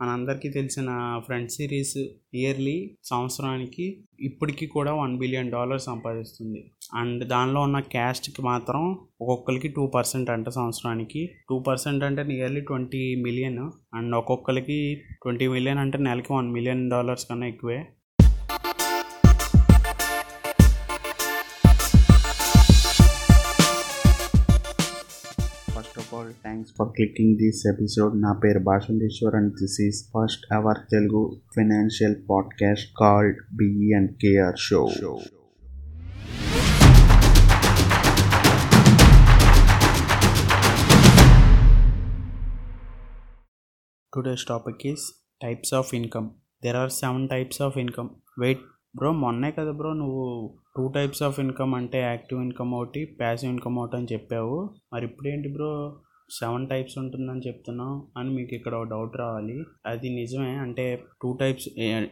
మనందరికీ తెలిసిన friend series yearly సంవత్సరానికి ఇప్పటికీ కూడా వన్ బిలియన్ డాలర్ సంపాదిస్తుంది. అండ్ దానిలో ఉన్న క్యాస్ట్కి మాత్రం ఒక్కొక్కరికి టూ పర్సెంట్ అంట సంవత్సరానికి టూ పర్సెంట్ అంటే నియర్లీ ట్వంటీ మిలియన్ అండ్ ఒక్కొక్కరికి ట్వంటీ మిలియన్ అంటే నెలకి వన్ మిలియన్ డాలర్స్ కన్నా ఎక్కువే. ఫర్ క్లికింగ్ దిస్ ఎపిసోడ్ నా పేరు భాషందేశ్వర్ and this is first our Telugu financial podcast called BE and KR show today's topic is types of income there are seven types of income wait bro మొన్నే కదా bro నువ్వు two types of income అంటే active income ఒకటి passive income ఒకటి అని చెప్పావు. మరి ఇప్పుడు ఏంటి బ్రో సెవెన్ టైప్స్ ఉంటుందని చెప్తున్నావు అని మీకు ఇక్కడ ఒక డౌట్ రావాలి. అది నిజమే అంటే టూ టైప్స్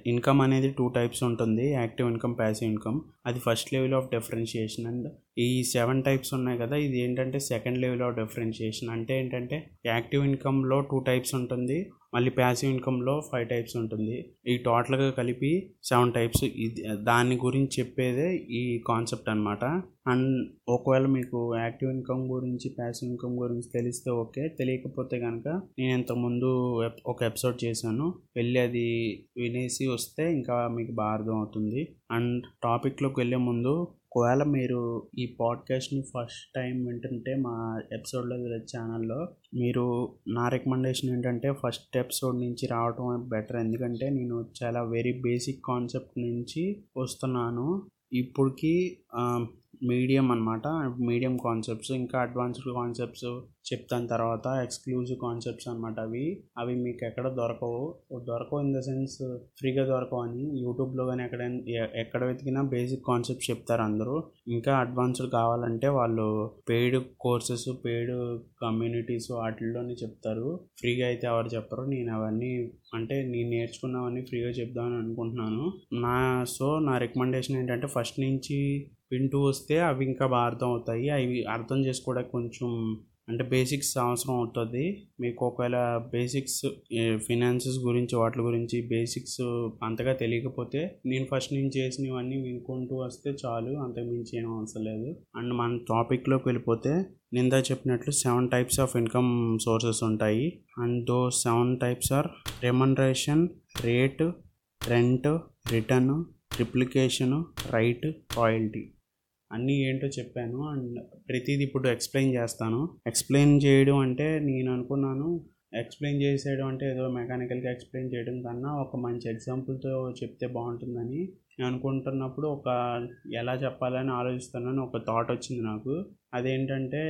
ఇన్కమ్ అనేది టూ టైప్స్ ఉంటుంది యాక్టివ్ ఇన్కమ్ ప్యాసివ్ ఇన్కమ్. అది first level of differentiation. And ఈ సెవెన్ టైప్స్ ఉన్నాయి కదా ఇది ఏంటంటే సెకండ్ లెవెల్ ఆఫ్ డిఫరెన్షియేషన్. అంటే ఏంటంటే యాక్టివ్ ఇన్కమ్లో టూ టైప్స్ ఉంటుంది మళ్ళీ ప్యాసివ్ ఇన్కమ్లో ఫైవ్ టైప్స్ ఉంటుంది. ఈ టోటల్గా కలిపి సెవెన్ టైప్స్ ఇది దాని గురించి చెప్పేదే ఈ కాన్సెప్ట్ అనమాట అండ్ ఒకవేళ మీకు యాక్టివ్ ఇన్కమ్ గురించి ప్యాసివ్ ఇన్కమ్ గురించి తెలిస్తే ఓకే. తెలియకపోతే కనుక నేను ఇంతకుముందు ఒక ఎపిసోడ్ చేశాను. వెళ్ళి అది వినేసి వస్తే ఇంకా మీకు బాగా అర్థం అవుతుంది. అండ్ టాపిక్లోకి వెళ్ళే ముందు ఒకవేళ మీరు ఈ పాడ్కాస్ట్ని ఫస్ట్ టైం వింటుంటే మా ఎపిసోడ్లో ఛానల్లో మీరు నా రికమెండేషన్ ఏంటంటే ఫస్ట్ ఎపిసోడ్ నుంచి రావడం బెటర్. ఎందుకంటే నేను చాలా వెరీ బేసిక్ కాన్సెప్ట్ నుంచి వస్తున్నాను. ఇప్పటికి మీడియం అనమాట మీడియం కాన్సెప్ట్స్ ఇంకా అడ్వాన్స్డ్ కాన్సెప్ట్స్ చెప్తాను తర్వాత. ఎక్స్క్లూజివ్ కాన్సెప్ట్స్ అనమాట అవి. అవి మీకు ఎక్కడ దొరకవు. దొరకవు ఇన్ ద సెన్స్ ఫ్రీగా దొరకవు అని. యూట్యూబ్లో కానీ ఎక్కడ ఎక్కడ వెతికినా బేసిక్ కాన్సెప్ట్స్ చెప్తారు అందరూ. ఇంకా అడ్వాన్స్డ్ కావాలంటే వాళ్ళు పెయిడ్ కోర్సెస్ పెయిడ్ కమ్యూనిటీస్ వాటిల్లోనే చెప్తారు. ఫ్రీగా అయితే ఎవరు చెప్పరు. నేను అవన్నీ అంటే నేను నేర్చుకున్నవన్నీ ఫ్రీగా చెప్దామని అనుకుంటున్నాను. నా సో నా రికమెండేషన్ ఏంటంటే ఫస్ట్ నుంచి వింటూ వస్తే అవి ఇంకా బాగా అర్థం అవుతాయి. అవి అర్థం చేసుకోవడానికి కొంచెం అంటే బేసిక్స్ అవసరం అవుతుంది. మీకు ఒకవేళ బేసిక్స్ ఫినాన్సెస్ గురించి వాటి గురించి బేసిక్స్ అంతగా తెలియకపోతే నేను ఫస్ట్ నేను చేసినవన్నీ వినుకుంటూ వస్తే చాలు అంతకుమించి ఏం అవసరం లేదు. అండ్ మన టాపిక్లోకి వెళ్ళిపోతే నిందా చెప్పినట్లు seven types of income sources ఉంటాయి. And though seven types are remuneration rate rent return replication right royalty. అన్నీ ఏంటో చెప్పాను. అండ్ ప్రతిదీ ఇప్పుడు ఎక్స్ప్లెయిన్ చేస్తాను. ఎక్స్ప్లెయిన్ చేయడం అంటే నేను అనుకున్నాను. ఎక్స్ప్లెయిన్ చేసేయడం అంటే ఏదో మెకానికల్గా ఎక్స్ప్లెయిన్ చేయడం కన్నా ఒక మంచి ఎగ్జాంపుల్తో చెప్తే బాగుంటుందని నేను అనుకుంటున్నప్పుడు ఒక ఎలా చెప్పాలని ఆలోచిస్తున్నాను ఒక థాట్ వచ్చింది నాకు. అదేంటంటే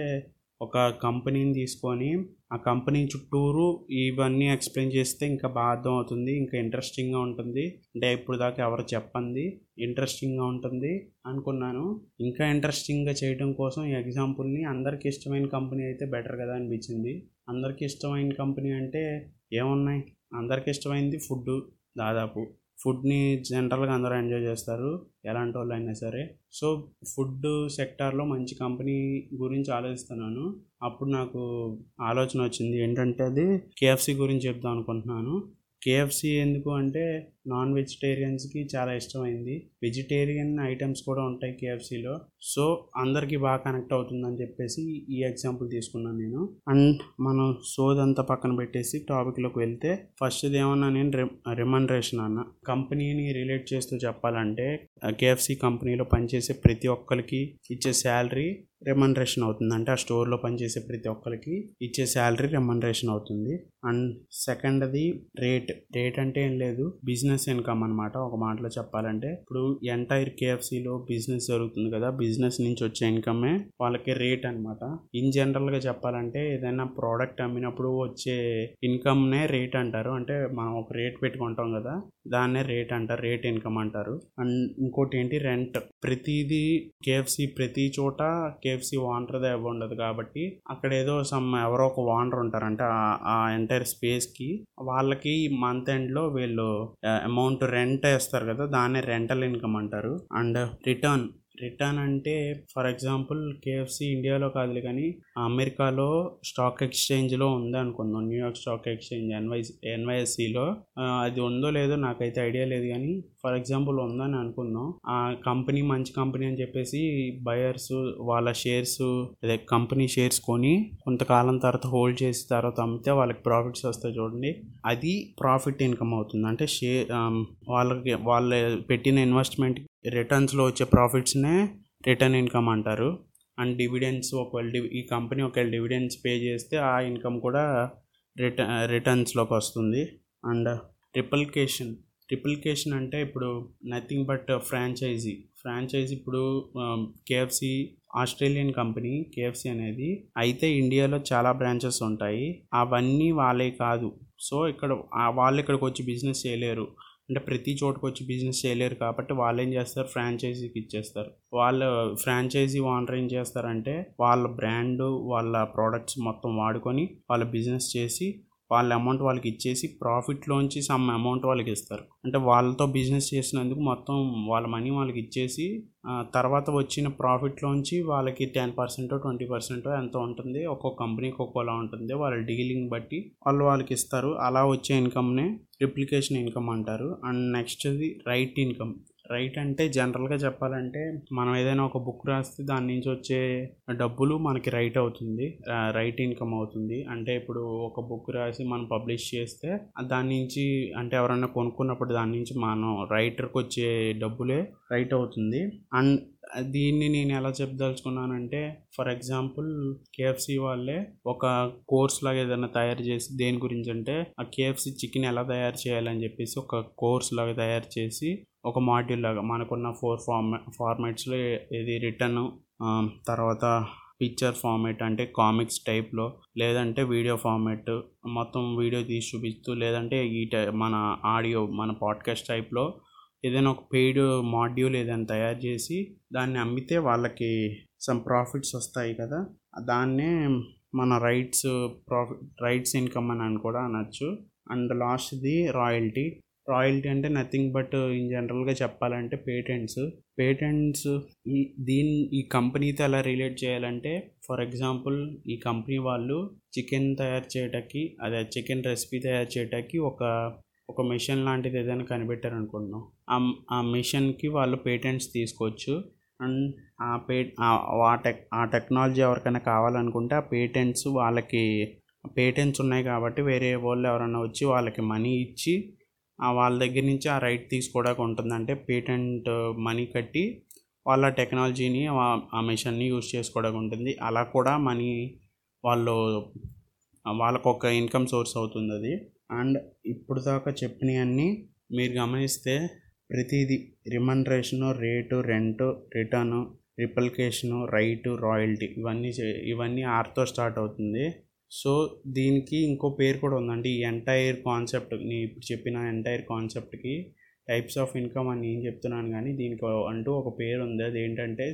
ఒక కంపెనీని తీసుకొని ఆ కంపెనీ చుట్టూరు ఇవన్నీ ఎక్స్ప్లెయిన్ చేస్తే ఇంకా బాగా అర్థం అవుతుంది ఇంకా ఇంట్రెస్టింగ్గా ఉంటుంది. అంటే ఇప్పుడు దాకా ఎవరు చెప్పండి ఇంట్రెస్టింగ్గా ఉంటుంది అనుకున్నాను. ఇంకా ఇంట్రెస్టింగ్గా చేయడం కోసం ఈ ఎగ్జాంపుల్ని అందరికి ఇష్టమైన కంపెనీ అయితే బెటర్ కదా అనిపించింది. అందరికి ఇష్టమైన కంపెనీ అంటే ఏమున్నాయి? అందరికి ఇష్టమైంది ఫుడ్ దాదాపు. ఫుడ్ని జనరల్గా అందరూ ఎంజాయ్ చేస్తారు ఎలాంటి వాళ్ళు అయినా సరే. సో ఫుడ్ సెక్టార్లో మంచి కంపెనీ గురించి ఆలోచిస్తున్నాను. అప్పుడు నాకు ఆలోచన వచ్చింది. ఏంటంటే అది కేఎఫ్సి గురించి చెప్దాం అనుకుంటున్నాను. కేఎఫ్సి ఎందుకు అంటే నాన్ వెజిటేరియన్స్కి చాలా ఇష్టమైంది. వెజిటేరియన్ ఐటమ్స్ కూడా ఉంటాయి కేఎఫ్సీలో సో అందరికీ బాగా కనెక్ట్ అవుతుందని చెప్పేసి ఈ ఎగ్జాంపుల్ తీసుకున్నాను నేను. అండ్ మనం సోదంతా పక్కన పెట్టేసి టాపిక్లోకి వెళ్తే ఫస్ట్ది ఏమన్నా నేను రిమనరేషన్ అన్న. కంపెనీని రిలేట్ చేస్తూ చెప్పాలంటే కేఎఫ్సి కంపెనీలో పనిచేసే ప్రతి ఒక్కరికి ఇచ్చే శాలరీ రెమనరేషన్ అవుతుంది. అంటే ఆ స్టోర్లో పనిచేసే ప్రతి ఒక్కరికి ఇచ్చే శాలరీ రెమనరేషన్ అవుతుంది. అండ్ సెకండ్ అది రేట్ రేట్ అంటే ఏం లేదు బిజినెస్ ఇన్కమ్ అనమాట ఒక మాటలో చెప్పాలంటే ఇప్పుడు ఎంటైర్ కేఎఫ్సిలో బిజినెస్ జరుగుతుంది కదా బిజినెస్ నుంచి వచ్చే ఇన్కమే వాళ్ళకి రేట్ అనమాట ఇన్ జనరల్గా చెప్పాలంటే ఏదైనా ప్రోడక్ట్ అమ్మినప్పుడు వచ్చే ఇన్కమ్నే రేట్ అంటారు. అంటే మనం ఒక రేట్ పెట్టుకుంటాం కదా దాన్నే రేట్ అంటారు రేట్ ఇన్కమ్ అంటారు. అండ్ ఇంకోటి ఏంటి రెంట్. ప్రతిదీ కేఎఫ్సి ప్రతి చోట కేఎఫ్సి ఓనర్దే ఉండదు కాబట్టి అక్కడ ఏదో సమ్ ఎవరో ఒక ఓనర్ ఉంటారంటే ఆ ఎంటైర్ స్పేస్కి. వాళ్ళకి మంత్ ఎండ్లో వీళ్ళు అమౌంట్ రెంట్ వేస్తారు కదా దాన్నే రెంటల్ ఇన్కమ్ అంటారు. అండ్ రిటర్న్ రిటర్న్ అంటే ఫర్ ఎగ్జాంపుల్ కేఎఫ్సి ఇండియాలో కాదులే కానీ అమెరికాలో స్టాక్ ఎక్స్చేంజ్లో ఉంది అనుకుందాం. New York stock exchange NY ఎన్వైఎస్సిలో. అది ఉందో లేదో నాకైతే ఐడియా లేదు కానీ ఫర్ ఎగ్జాంపుల్ ఉందని అనుకుందాం. ఆ కంపెనీ మంచి కంపెనీ అని చెప్పేసి బయర్స్ వాళ్ళ షేర్స్ అదే కంపెనీ షేర్స్ కొని కొంతకాలం తర్వాత హోల్డ్ చేసి తర్వాత అమ్మితే వాళ్ళకి ప్రాఫిట్స్ వస్తాయి చూడండి. అది ప్రాఫిట్ ఇన్కమ్ అవుతుంది. అంటే షేర్ వాళ్ళకి వాళ్ళ పెట్టిన ఇన్వెస్ట్మెంట్ రిటర్న్స్లో వచ్చే ప్రాఫిట్స్నే రిటర్న్ ఇన్కమ్ అంటారు. అండ్ డివిడెండ్స్ ఒకవేళ డివి ఈ కంపెనీ ఒకవేళ డివిడెండ్స్ పే చేస్తే ఆ ఇన్కమ్ కూడా రిటర్న్ రిటర్న్స్లోకి వస్తుంది. అండ్ ట్రిప్లికేషన్ ట్రిప్లికేషన్ అంటే ఇప్పుడు నథింగ్ బట్ ఫ్రాంచైజీ ఫ్రాంచైజీ ఇప్పుడు కేఎఫ్సి ఆస్ట్రేలియన్ కంపెనీ కేఎఫ్సి అనేది అయితే ఇండియాలో చాలా బ్రాంచెస్ ఉంటాయి. అవన్నీ వాళ్ళే కాదు. సో ఇక్కడ వాళ్ళు ఇక్కడికి వచ్చి బిజినెస్ చేయలేరు. అంటే ప్రతి చోటుకు వచ్చి బిజినెస్ చేయలేరు కాబట్టి వాళ్ళు ఏం చేస్తారు? ఫ్రాంచైజీకి ఇచ్చేస్తారు. వాళ్ళ ఫ్రాంచైజీ ఓనర్ ఏం చేస్తారంటే వాళ్ళ బ్రాండ్ వాళ్ళ ప్రోడక్ట్స్ మొత్తం వాడుకొని వాళ్ళ బిజినెస్ చేసి వాళ్ళ అమౌంట్ వాళ్ళకి ఇచ్చేసి ప్రాఫిట్లోంచి సమ్ అమౌంట్ వాళ్ళకి ఇస్తారు. అంటే వాళ్ళతో బిజినెస్ చేసినందుకు మొత్తం వాళ్ళ మనీ వాళ్ళకి ఇచ్చేసి తర్వాత వచ్చిన ప్రాఫిట్లోంచి వాళ్ళకి టెన్ పర్సెంట్ ట్వంటీ పర్సెంట్ ఎంత ఉంటుంది. ఒక్కొక్క కంపెనీకి ఒక్కోలా ఉంటుంది. వాళ్ళ డీలింగ్ బట్టి వాళ్ళు వాళ్ళకి ఇస్తారు. అలా వచ్చే ఇన్కమ్నే రిప్లికేషన్ ఇన్కమ్ అంటారు. అండ్ నెక్స్ట్ది రైట్ ఇన్కమ్ రైట్ అంటే జనరల్గా చెప్పాలంటే మనం ఏదైనా ఒక బుక్ రాస్తే దాని నుంచి వచ్చే డబ్బులు మనకి రైట్ అవుతుంది రైట్ ఇన్కమ్ అవుతుంది. అంటే ఇప్పుడు ఒక బుక్ రాసి మనం పబ్లిష్ చేస్తే దాని నుంచి అంటే ఎవరైనా కొనుక్కున్నప్పుడు దాని నుంచి మనం రైటర్కి వచ్చే డబ్బులే రైట్ అవుతుంది. అండ్ దీన్ని నేను ఎలా చెప్పదలుచుకున్నానంటే ఫర్ ఎగ్జాంపుల్ కేఎఫ్సి వాళ్ళే ఒక కోర్స్ లాగా ఏదైనా తయారు చేసి దేని గురించి అంటే ఆ కేఎఫ్సి చికెన్ ఎలా తయారు చేయాలని చెప్పేసి ఒక కోర్స్ లాగా తయారు చేసి ఒక మాడ్యూల్ లాగా మనకున్న ఫోర్ ఫార్మా ఫార్మాట్స్లో ఇది రిటర్న్ తర్వాత పిక్చర్ ఫార్మేట్ అంటే కామిక్స్ టైప్లో లేదంటే వీడియో ఫార్మేట్ మొత్తం వీడియో తీసి చూపిస్తూ లేదంటే ఈ టై మన ఆడియో మన పాడ్కాస్ట్ టైప్లో ఏదైనా ఒక పెయిడ్ మాడ్యూల్ ఏదైనా తయారు చేసి దాన్ని అమ్మితే వాళ్ళకి సమ్ ప్రాఫిట్స్ వస్తాయి కదా దాన్నే మన రైట్స్ ప్రాఫిట్ రైట్స్ ఇన్కమ్ అని కూడా అనొచ్చు. అండ్ లాస్ట్ది రాయల్టీ రాయల్టీ అంటే నథింగ్ బట్ ఇన్ జనరల్గా చెప్పాలంటే పేటెంట్స్. పేటెంట్స్ ఈ దీని ఈ కంపెనీతో ఎలా రిలేట్ చేయాలంటే ఫర్ ఎగ్జాంపుల్ ఈ కంపెనీ వాళ్ళు చికెన్ తయారు చేయటానికి అదే చికెన్ రెసిపీ తయారు చేయటానికి ఒక ఒక మిషన్ లాంటిది ఏదైనా కనిపెట్టారు అనుకుంటున్నాం ఆ మిషన్కి వాళ్ళు పేటెంట్స్ తీసుకోవచ్చు. అండ్ ఆ పే ఆ టెక్ ఆ టెక్నాలజీ ఎవరికైనా కావాలనుకుంటే ఆ పేటెంట్స్ వాళ్ళకి పేటెంట్స్ ఉన్నాయి కాబట్టి వేరే వాళ్ళు ఎవరైనా వచ్చి వాళ్ళకి మనీ ఇచ్చి వాళ్ళ దగ్గర నుంచి ఆ రైట్ తీసుకోవడానికి ఉంటుందంటే పేటెంట్ మనీ కట్టి వాళ్ళ టెక్నాలజీని ఆ మిషన్ని యూజ్ చేసుకోవడానికి ఉంటుంది. అలా కూడా మనీ వాళ్ళు వాళ్ళకు ఒక ఇన్కమ్ సోర్స్ అవుతుంది అది. అండ్ ఇప్పుడు దాకా చెప్పినవన్నీ మీరు గమనిస్తే ప్రతిదీ remuneration rate rent return replication right royalty ఇవన్నీ ఇవన్నీ ఆర్తో స్టార్ట్ అవుతుంది. సో దీనికి ఇంకో పేరు కూడా ఉందండి. ఈ ఎంటైర్ కాన్సెప్ట్ నేను ఇప్పుడు చెప్పిన ఎంటైర్ కాన్సెప్ట్కి టైప్స్ ఆఫ్ ఇన్కమ్ అని నేను చెప్తున్నాను కానీ దీనికి అంటూ ఒక పేరు ఉంది. అది ఏంటంటే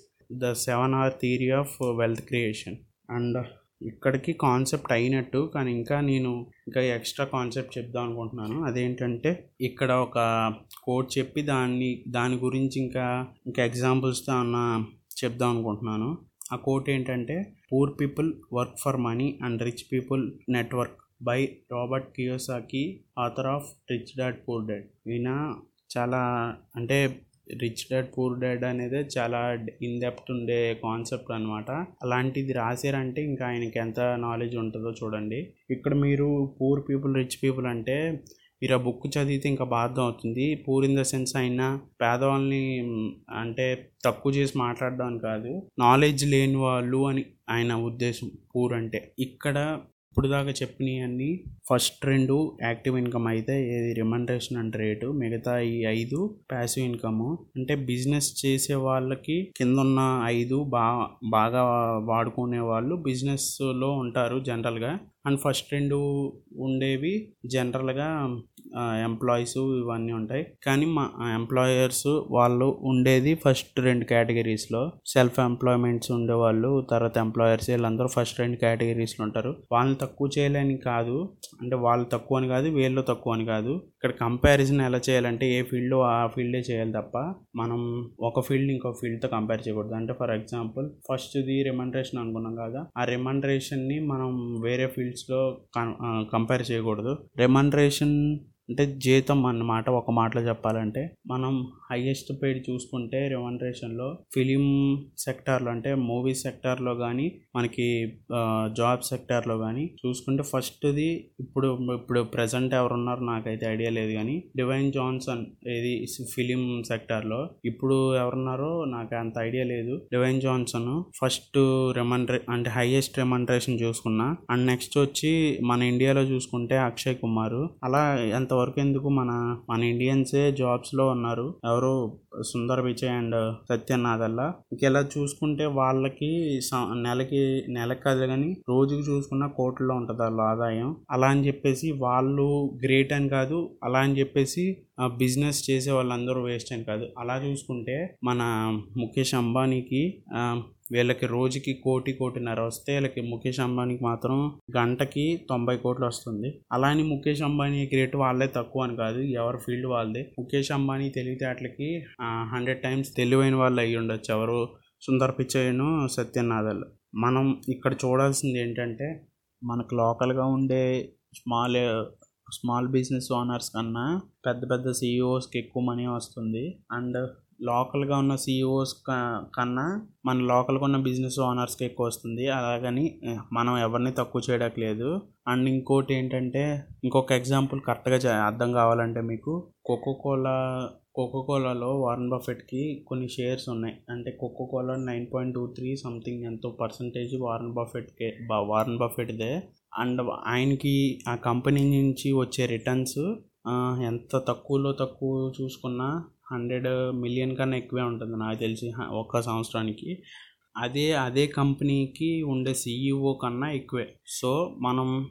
the seven R theory of wealth creation and ఇక్కడికి కాన్సెప్ట్ అయినట్టు కానీ ఇంకా నేను ఇంకా ఎక్స్ట్రా కాన్సెప్ట్ చెప్దాం అనుకుంటున్నాను. అదేంటంటే ఇక్కడ ఒక కోడ్ చెప్పి దాన్ని దాని గురించి ఇంకా ఇంకా ఎగ్జాంపుల్స్తో అన్న చెప్దాం అనుకుంటున్నాను. ఆ కోట్ ఏంటంటే poor people work for money and rich people network by Robert Kiyosaki author of Rich Dad Poor Dad ఈయన చాలా అంటే రిచ్ డాడ్ పూర్ డాడ్ అనేది చాలా ఇన్ డెప్త్ ఉండే కాన్సెప్ట్ అనమాట అలాంటిది రాశారంటే ఇంకా ఆయనకి ఎంత నాలెడ్జ్ ఉంటుందో చూడండి. ఇక్కడ మీరు పూర్ పీపుల్ రిచ్ పీపుల్ అంటే మీరు ఆ బుక్ చదివితే ఇంకా బాధ అవుతుంది. పూర్ ఇన్ ద సెన్స్ అయినా పేదవాళ్ళని అంటే తక్కువ చేసి మాట్లాడడం కాదు. నాలెడ్జ్ లేని వాళ్ళు అని ఆయన ఉద్దేశం పూర్ అంటే. ఇక్కడ ఇప్పుడు దాకా చెప్పినవన్నీ ఫస్ట్ రెండు యాక్టివ్ ఇన్కమ్ అయితే ఏది రిమండరేషన్ అండ్ రేటు మిగతా ఈ ఐదు ప్యాసివ్ ఇన్కమ్. అంటే బిజినెస్ చేసే వాళ్ళకి కింద ఉన్న ఐదు బాగా బాగా వాడుకునే వాళ్ళు బిజినెస్లో ఉంటారు జనరల్గా. అండ్ ఫస్ట్ రెండు ఉండేవి జనరల్గా ఎంప్లాయీస్ ఇవన్నీ ఉంటాయి. కానీ మా ఎంప్లాయర్స్ వాళ్ళు ఉండేది ఫస్ట్ రెండు కేటగిరీస్లో. సెల్ఫ్ ఎంప్లాయ్మెంట్స్ ఉండేవాళ్ళు తర్వాత ఎంప్లాయర్స్ వీళ్ళందరూ ఫస్ట్ రెండు కేటగిరీస్లో ఉంటారు. వాళ్ళని తక్కువ చేయలేని కాదు. అంటే వాళ్ళు తక్కువ అని కాదు వీళ్ళు తక్కువ అని కాదు. ఇక్కడ కంపారిజన్ ఎలా చేయాలంటే ఏ ఫీల్డ్ ఆ ఫీల్డే చేయాలి తప్ప మనం ఒక ఫీల్డ్ ఇంకో ఫీల్డ్తో కంపేర్ చేయకూడదు. అంటే ఫర్ ఎగ్జాంపుల్ ఫస్ట్ది రెమండరేషన్ అనుకున్నాం కదా ఆ రెమండరేషన్ని మనం వేరే ఫీల్డ్ ఫీల్డ్స్లో కంపేర్ చేయకూడదు. రెమండరేషన్ అంటే జీతం అన్నమాట ఒక మాటలో చెప్పాలంటే. మనం హైయెస్ట్ పెయిడ్ చూసుకుంటే రెమండరేషన్లో ఫిలిం సెక్టార్లో అంటే మూవీ సెక్టార్లో కానీ మనకి జాబ్ సెక్టార్లో కానీ చూసుకుంటే ఫస్ట్ది ఇప్పుడు ఇప్పుడు ప్రజెంట్ ఎవరున్నారో నాకైతే ఐడియా లేదు కానీ డివైన్ జాన్సన్ ఏది ఫిలిం సెక్టార్లో ఇప్పుడు ఎవరున్నారో నాకు అంత ఐడియా లేదు. డివైన్ జాన్సన్ ఫస్ట్ రెమండరే అంటే హైయెస్ట్ రెమండరేషన్ చూసుకున్నా అండ్ నెక్స్ట్ వచ్చి మన ఇండియాలో చూసుకుంటే అక్షయ్ కుమార్. అలా ఎంతవరకు ఎందుకు మన మన ఇండియన్సే జాబ్స్లో ఉన్నారు? ఎవరు సుందర్ విజయ్ అండ్ సత్యనాథల్లా. ఇంకెలా చూసుకుంటే వాళ్ళకి స- నెలకి నెలకి కాదు కానీ రోజుకి చూసుకున్న కోట్లలో ఉంటుంది వాళ్ళ ఆదాయం. అలా అని చెప్పేసి వాళ్ళు గ్రేట్ అని కాదు అలా అని చెప్పేసి బిజినెస్ చేసే వాళ్ళందరూ వేస్ట్ అని కాదు. అలా చూసుకుంటే మన ముఖేష్ అంబానీకి వీళ్ళకి రోజుకి కోటి కోటిన్నర వస్తే వీళ్ళకి ముఖేష్ అంబానీకి మాత్రం గంటకి తొంభై కోట్లు వస్తుంది. అలా అని ముఖేష్ అంబానీ గ్రేట్ వాళ్ళే తక్కువ అని కాదు ఎవరి ఫీల్డ్ వాళ్ళదే. ముఖేష్ అంబానీ తెలివితేటలకి హండ్రెడ్ టైమ్స్ తెలివైన వాళ్ళు అయ్యి ఉండొచ్చు. ఎవరు సుందర్ పిచ్చయ్యను సత్యనాథల్. మనం ఇక్కడ చూడాల్సింది ఏంటంటే మనకు లోకల్గా ఉండే స్మాల్ స్మాల్ బిజినెస్ ఓనర్స్ కన్నా పెద్ద పెద్ద సిఇఓస్కి ఎక్కువ మనీ వస్తుంది. అండ్ లోకల్గా ఉన్న సీఈఓస్ కన్నా మన లోకల్గా ఉన్న బిజినెస్ ఓనర్స్కి ఎక్కువ వస్తుంది. అలాగని మనం ఎవరిని తక్కువ చేయడట్లేదు లేదు. అండ్ ఇంకోటి ఏంటంటే ఇంకొక ఎగ్జాంపుల్ కరెక్ట్గా చే- అర్థం కావాలంటే మీకు కోకో కోలా కోకో కోలాలో వారన్ బఫెట్కి కొన్ని షేర్స్ ఉన్నాయి. అంటే Coca Cola nine point two three something ఎంతో పర్సంటేజ్ వారన్ బఫెట్కే వారన్ బఫెట్దే అండ్ ఆయనకి ఆ కంపెనీ నుంచి వచ్చే రిటర్న్స్ ఎంత తక్కువలో తక్కువ చూసుకున్నా హండ్రెడ్ మిలియన్ కన్నా ఎక్కువే ఉంటుంది నాకు తెలిసి ఒక్క సంవత్సరానికి. అదే అదే కంపెనీకి ఉండే సీఈఓ కన్నా ఎక్కువే. సో మనం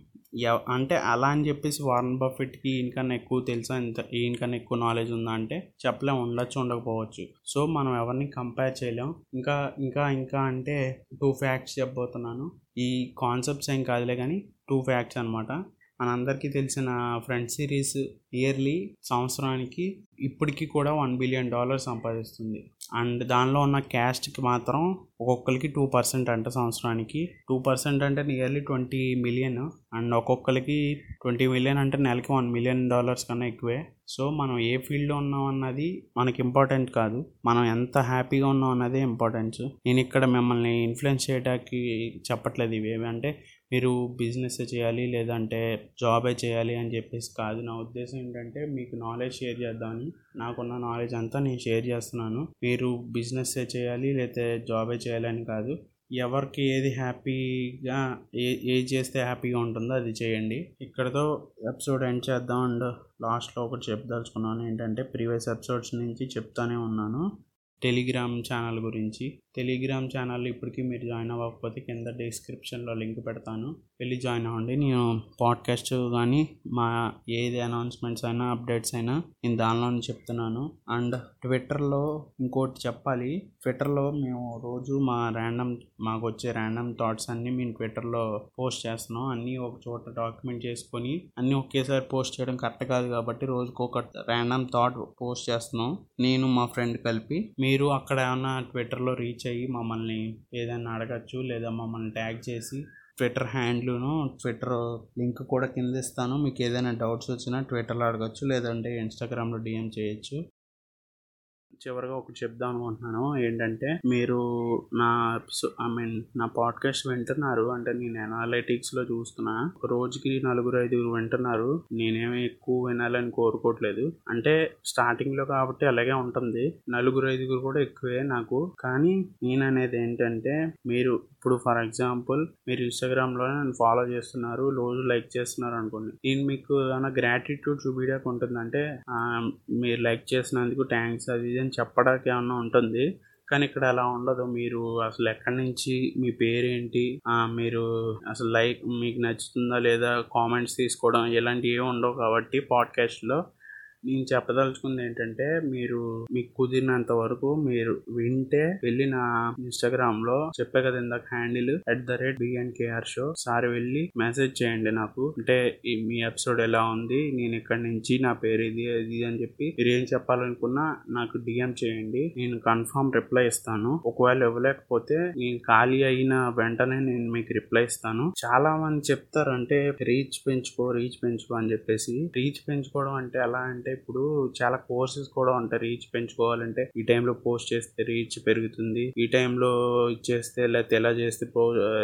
అంటే అలా అని చెప్పేసి వారన్ బఫెట్కి ఈయనకన్నా ఎక్కువ తెలుసా? ఇంత ఈయనకన్నా ఎక్కువ నాలెడ్జ్ ఉందా అంటే చెప్పలేం ఉండొచ్చు ఉండకపోవచ్చు. సో మనం ఎవరిని కంపేర్ చేయలేం. ఇంకా ఇంకా ఇంకా అంటే టూ ఫ్యాక్ట్స్ చెప్పబోతున్నాను. ఈ కాన్సెప్ట్స్ ఏం కాదులే కానీ టూ ఫ్యాక్ట్స్ అనమాట మనందరికీ తెలిసిన ఫ్రెండ్ సిరీస్ ఇయర్లీ సంవత్సరానికి ఇప్పటికీ కూడా వన్ బిలియన్ డాలర్ సంపాదిస్తుంది. అండ్ దానిలో ఉన్న క్యాస్ట్కి మాత్రం ఒక్కొక్కరికి టూ పర్సెంట్ అంట సంవత్సరానికి. టూ పర్సెంట్ అంటే నియర్లీ ట్వంటీ మిలియన్. అండ్ ఒక్కొక్కరికి ట్వంటీ మిలియన్ అంటే నెలకి వన్ మిలియన్ డాలర్స్ కన్నా ఎక్కువే. సో మనం ఏ ఫీల్డ్లో ఉన్నాం అన్నది మనకి ఇంపార్టెంట్ కాదు. మనం ఎంత హ్యాపీగా ఉన్నాం అన్నదే ఇంపార్టెన్స్ నేను ఇక్కడ మిమ్మల్ని ఇన్ఫ్లుయెన్స్ చేయడానికి చెప్పట్లేదు ఇవేవి. అంటే మీరు బిజినెస్ చేయాలి లేదంటే జాబే చేయాలి అని చెప్పేసి కాదు. నా ఉద్దేశం ఏంటంటే మీకు నాలెడ్జ్ షేర్ చేద్దామని నాకున్న నాలెడ్జ్ అంతా నేను షేర్ చేస్తున్నాను. మీరు బిజినెస్ చేయాలి లేకపోతే జాబే చేయాలి అని కాదు. ఎవరికి ఏది హ్యాపీగా ఏ ఏది చేస్తే హ్యాపీగా ఉంటుందో అది చేయండి. ఇక్కడతో ఎపిసోడ్ ఎండ్ చేద్దాం. అండ్ లాస్ట్లో ఒకటి చెప్పదలుచుకున్నాను. ఏంటంటే ప్రీవియస్ ఎపిసోడ్స్ నుంచి చెప్తానే ఉన్నాను. టెలిగ్రామ్ ఛానల్ గురించి. టెలిగ్రామ్ ఛానల్ ఇప్పటికీ మీరు జాయిన్ అవ్వకపోతే కింద డిస్క్రిప్షన్లో లింక్ పెడతాను. వెళ్ళి జాయిన్ అవ్వండి. నేను పాడ్కాస్ట్ కానీ మా ఏది అనౌన్స్మెంట్స్ అయినా అప్డేట్స్ అయినా నేను దానిలోనే చెప్తున్నాను. అండ్ ట్విట్టర్లో ఇంకోటి చెప్పాలి. ట్విట్టర్లో మేము రోజు మా ర్యాండమ్ మాకు వచ్చే ర్యాండమ్ థాట్స్ అన్నీ మేము ట్విట్టర్లో పోస్ట్ చేస్తున్నాం. అన్నీ ఒక చోట డాక్యుమెంట్ చేసుకొని అన్నీ ఒకేసారి పోస్ట్ చేయడం కరెక్ట్ కాదు కాబట్టి రోజుకు ఒక ర్యాండమ్ థాట్ పోస్ట్ చేస్తున్నాం. నేను మా ఫ్రెండ్ కలిపి మీరు అక్కడ ఏమన్నా ట్విట్టర్లో రీచ్ అయ్యి మమ్మల్ని ఏదైనా అడగచ్చు లేదా మమ్మల్ని ట్యాగ్ చేసి ట్విట్టర్ హ్యాండ్లును ట్విట్టర్ లింక్ కూడా కింద ఇస్తాను. మీకు ఏదైనా డౌట్స్ వచ్చినా ట్విట్టర్లో అడగచ్చు లేదంటే ఇన్స్టాగ్రామ్లో డిఎం చేయొచ్చు. చివరిగా ఒకటి చెప్దాం అనుకుంటున్నాను. ఏంటంటే మీరు నా ఐ మీన్ నా పాడ్కాస్ట్ వింటున్నారు. అంటే నేను అనలైటిక్స్లో చూస్తున్నా. రోజుకి నలుగురు ఐదుగురు వింటున్నారు. నేనేమి ఎక్కువ వినాలని కోరుకోవట్లేదు. అంటే స్టార్టింగ్లో కాబట్టి అలాగే ఉంటుంది. నలుగురు ఐదుగురు కూడా ఎక్కువే నాకు. కానీ నేను అనేది ఏంటంటే మీరు ఇప్పుడు ఫర్ ఎగ్జాంపుల్ మీరు ఇన్స్టాగ్రామ్లో నన్ను ఫాలో చేస్తున్నారు రోజు లైక్ చేస్తున్నారు అనుకోండి. నేను మీకు ఏమైనా గ్రాటిట్యూడ్ చూపించడానికి ఉంటుంది అంటే మీరు లైక్ చేసినందుకు థ్యాంక్స్ అది ఇది అని చెప్పడానికి ఏమన్నా ఉంటుంది? కానీ ఇక్కడ అలా ఉండదు. మీరు అసలు ఎక్కడి నుంచి మీ పేరేంటి? మీరు అసలు లైక్ మీకు నచ్చుతుందా లేదా? కామెంట్స్ తీసుకోవడం ఇలాంటివి ఏమి ఉండవు కాబట్టి పాడ్కాస్ట్లో నేను చెప్పదలుచుకుంది ఏంటంటే మీరు మీకు కుదిరినంత వరకు మీరు వింటే వెళ్ళి నా ఇన్స్టాగ్రామ్లో చెప్పే కదా ఇందాక handle at the rate BNKR show సారి వెళ్ళి మెసేజ్ చేయండి నాకు. అంటే మీ ఎపిసోడ్ ఎలా ఉంది నేను ఇక్కడి నుంచి నా పేరు ఇది ఇది అని చెప్పి మీరు ఏం చెప్పాలనుకున్నా నాకు డిఎం చేయండి. నేను కన్ఫర్మ్ రిప్లై ఇస్తాను. ఒకవేళ ఇవ్వలేకపోతే నేను ఖాళీ అయిన వెంటనే నేను మీకు రిప్లై ఇస్తాను. చాలా మంది చెప్తారు అంటే రీచ్ పెంచుకో రీచ్ పెంచుకో అని చెప్పేసి. రీచ్ పెంచుకోవడం అంటే ఎలా అంటే ఇప్పుడు చాలా కోర్సెస్ కూడా ఉంటాయి. రీచ్ పెంచుకోవాలంటే ఈ టైంలో పోస్ట్ చేస్తే రీచ్ పెరుగుతుంది. ఈ టైంలో ఇచ్చేస్తే లేకపోతే ఎలా చేస్తే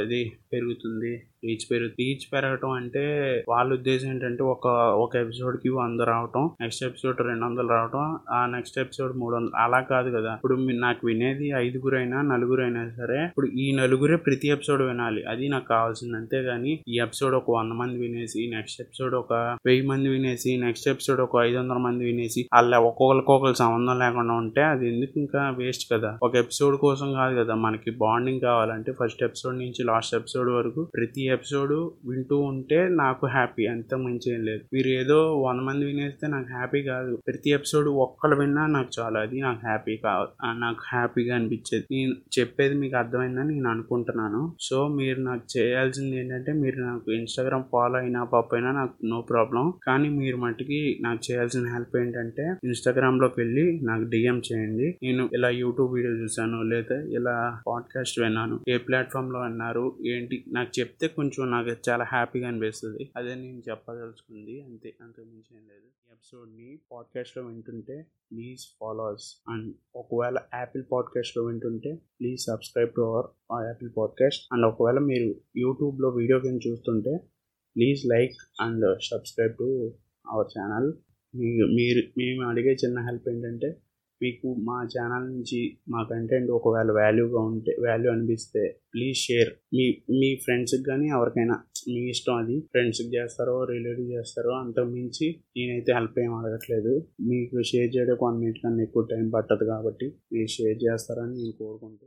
ఇది పెరుగుతుంది. రీచ్ పెరుగు రీచ్ పెరగటం అంటే వాళ్ళ ఉద్దేశం ఏంటంటే ఒక ఒక ఎపిసోడ్కి వంద రావటం నెక్స్ట్ ఎపిసోడ్ రెండు వందలు రావటం ఆ నెక్స్ట్ ఎపిసోడ్ మూడు వందలు. అలా కాదు కదా. ఇప్పుడు నాకు వినేది ఐదుగురైనా నలుగురైనా సరే ఇప్పుడు ఈ నలుగురే ప్రతి ఎపిసోడ్ వినాలి. అది నాకు కావాల్సింది. అంతేగాని ఈ ఎపిసోడ్ ఒక వంద మంది వినేసి నెక్స్ట్ ఎపిసోడ్ ఒక వెయ్యి మంది వినేసి నెక్స్ట్ ఎపిసోడ్ ఒక ఐదు వందల మంది వినేసి అలా ఒక్కొక్కరికి ఒకరికి సంబంధం లేకుండా ఉంటే అది ఎందుకు ఇంకా వేస్ట్ కదా? ఒక ఎపిసోడ్ కోసం కాదు కదా. మనకి బాండింగ్ కావాలంటే ఫస్ట్ ఎపిసోడ్ నుంచి లాస్ట్ ఎపిసోడ్ వరకు ప్రతి ఎపిసోడ్ వింటూ ఉంటే నాకు హ్యాపీ అంత మంచి ఏం లేదు. మీరు ఏదో వంద మంది వినేస్తే నాకు హ్యాపీ కాదు. ప్రతి ఎపిసోడ్ ఒక్కరు విన్నా నాకు చాలా. అది నాకు హ్యాపీ కాదు నాకు హ్యాపీగా అనిపించేది. నేను చెప్పేది మీకు అర్థమైందని నేను అనుకుంటున్నాను. సో మీరు నాకు చేయాల్సింది ఏంటంటే మీరు నాకు ఇన్స్టాగ్రామ్ ఫాలో అయినా పాప అయినా నాకు నో ప్రాబ్లం కానీ మీరు మట్టుకి నాకు చేయాల్సిన హెల్ప్ ఏంటంటే ఇన్స్టాగ్రామ్లోకి వెళ్ళి నాకు డిఎం చేయండి. నేను ఇలా యూట్యూబ్ వీడియో చూసాను లేదా ఇలా పాడ్కాస్ట్ విన్నాను. ఏ ప్లాట్ఫామ్లో విన్నారు ఏంటి? నాకు చెప్తే కొంచెం నాకు చాలా హ్యాపీగా అనిపిస్తుంది. అదే నేను చెప్పదలుచుకుంది. అంతే అంతకు మించి ఏం లేదు. ఈ ఎపిసోడ్ని పాడ్కాస్ట్లో వింటుంటే ప్లీజ్ ఫాలోస్ అండ్ ఒకవేళ యాపిల్ పాడ్కాస్ట్లో వింటుంటే please subscribe to our Apple podcast and ఒకవేళ మీరు యూట్యూబ్లో వీడియో కింద చూస్తుంటే please like and subscribe to our channel మీరు మేము అడిగే చిన్న హెల్ప్ ఏంటంటే మీకు మా ఛానల్ నుంచి మా కంటెంట్ ఒకవేళ వాల్యూగా ఉంటే వాల్యూ అనిపిస్తే ప్లీజ్ షేర్ మీ మీ ఫ్రెండ్స్కి కానీ ఎవరికైనా మీ ఇష్టం అది ఫ్రెండ్స్కి చేస్తారో రిలేటివ్ చేస్తారో అంత మించి నేనైతే హెల్ప్ ఏం అడగట్లేదు. మీకు షేర్ చేయడం వన్ మినిట్ కన్నా ఎక్కువ టైం పట్టదు కాబట్టి మీరు షేర్ చేస్తారని నేను కోరుకుంటూ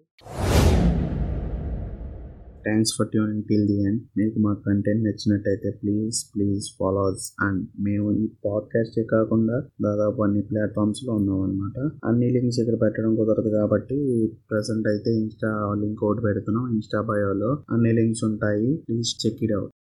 thanks for tuning till the end మీకు మా కంటెంట్ నచ్చినట్టయితే please please follow us and మేము ఈ పాడ్కాస్ట్ కాకుండా దాదాపు అన్ని ప్లాట్ఫామ్స్లో ఉన్నాం అనమాట అన్ని లింక్స్ ఇక్కడ పెట్టడం కుదరదు కాబట్టి ప్రజెంట్ అయితే ఇన్స్టా లింక్ ఒకటి పెడుతున్నాం ఇన్స్టా బయోలో అన్ని లింక్స్ ఉంటాయి. Please check it out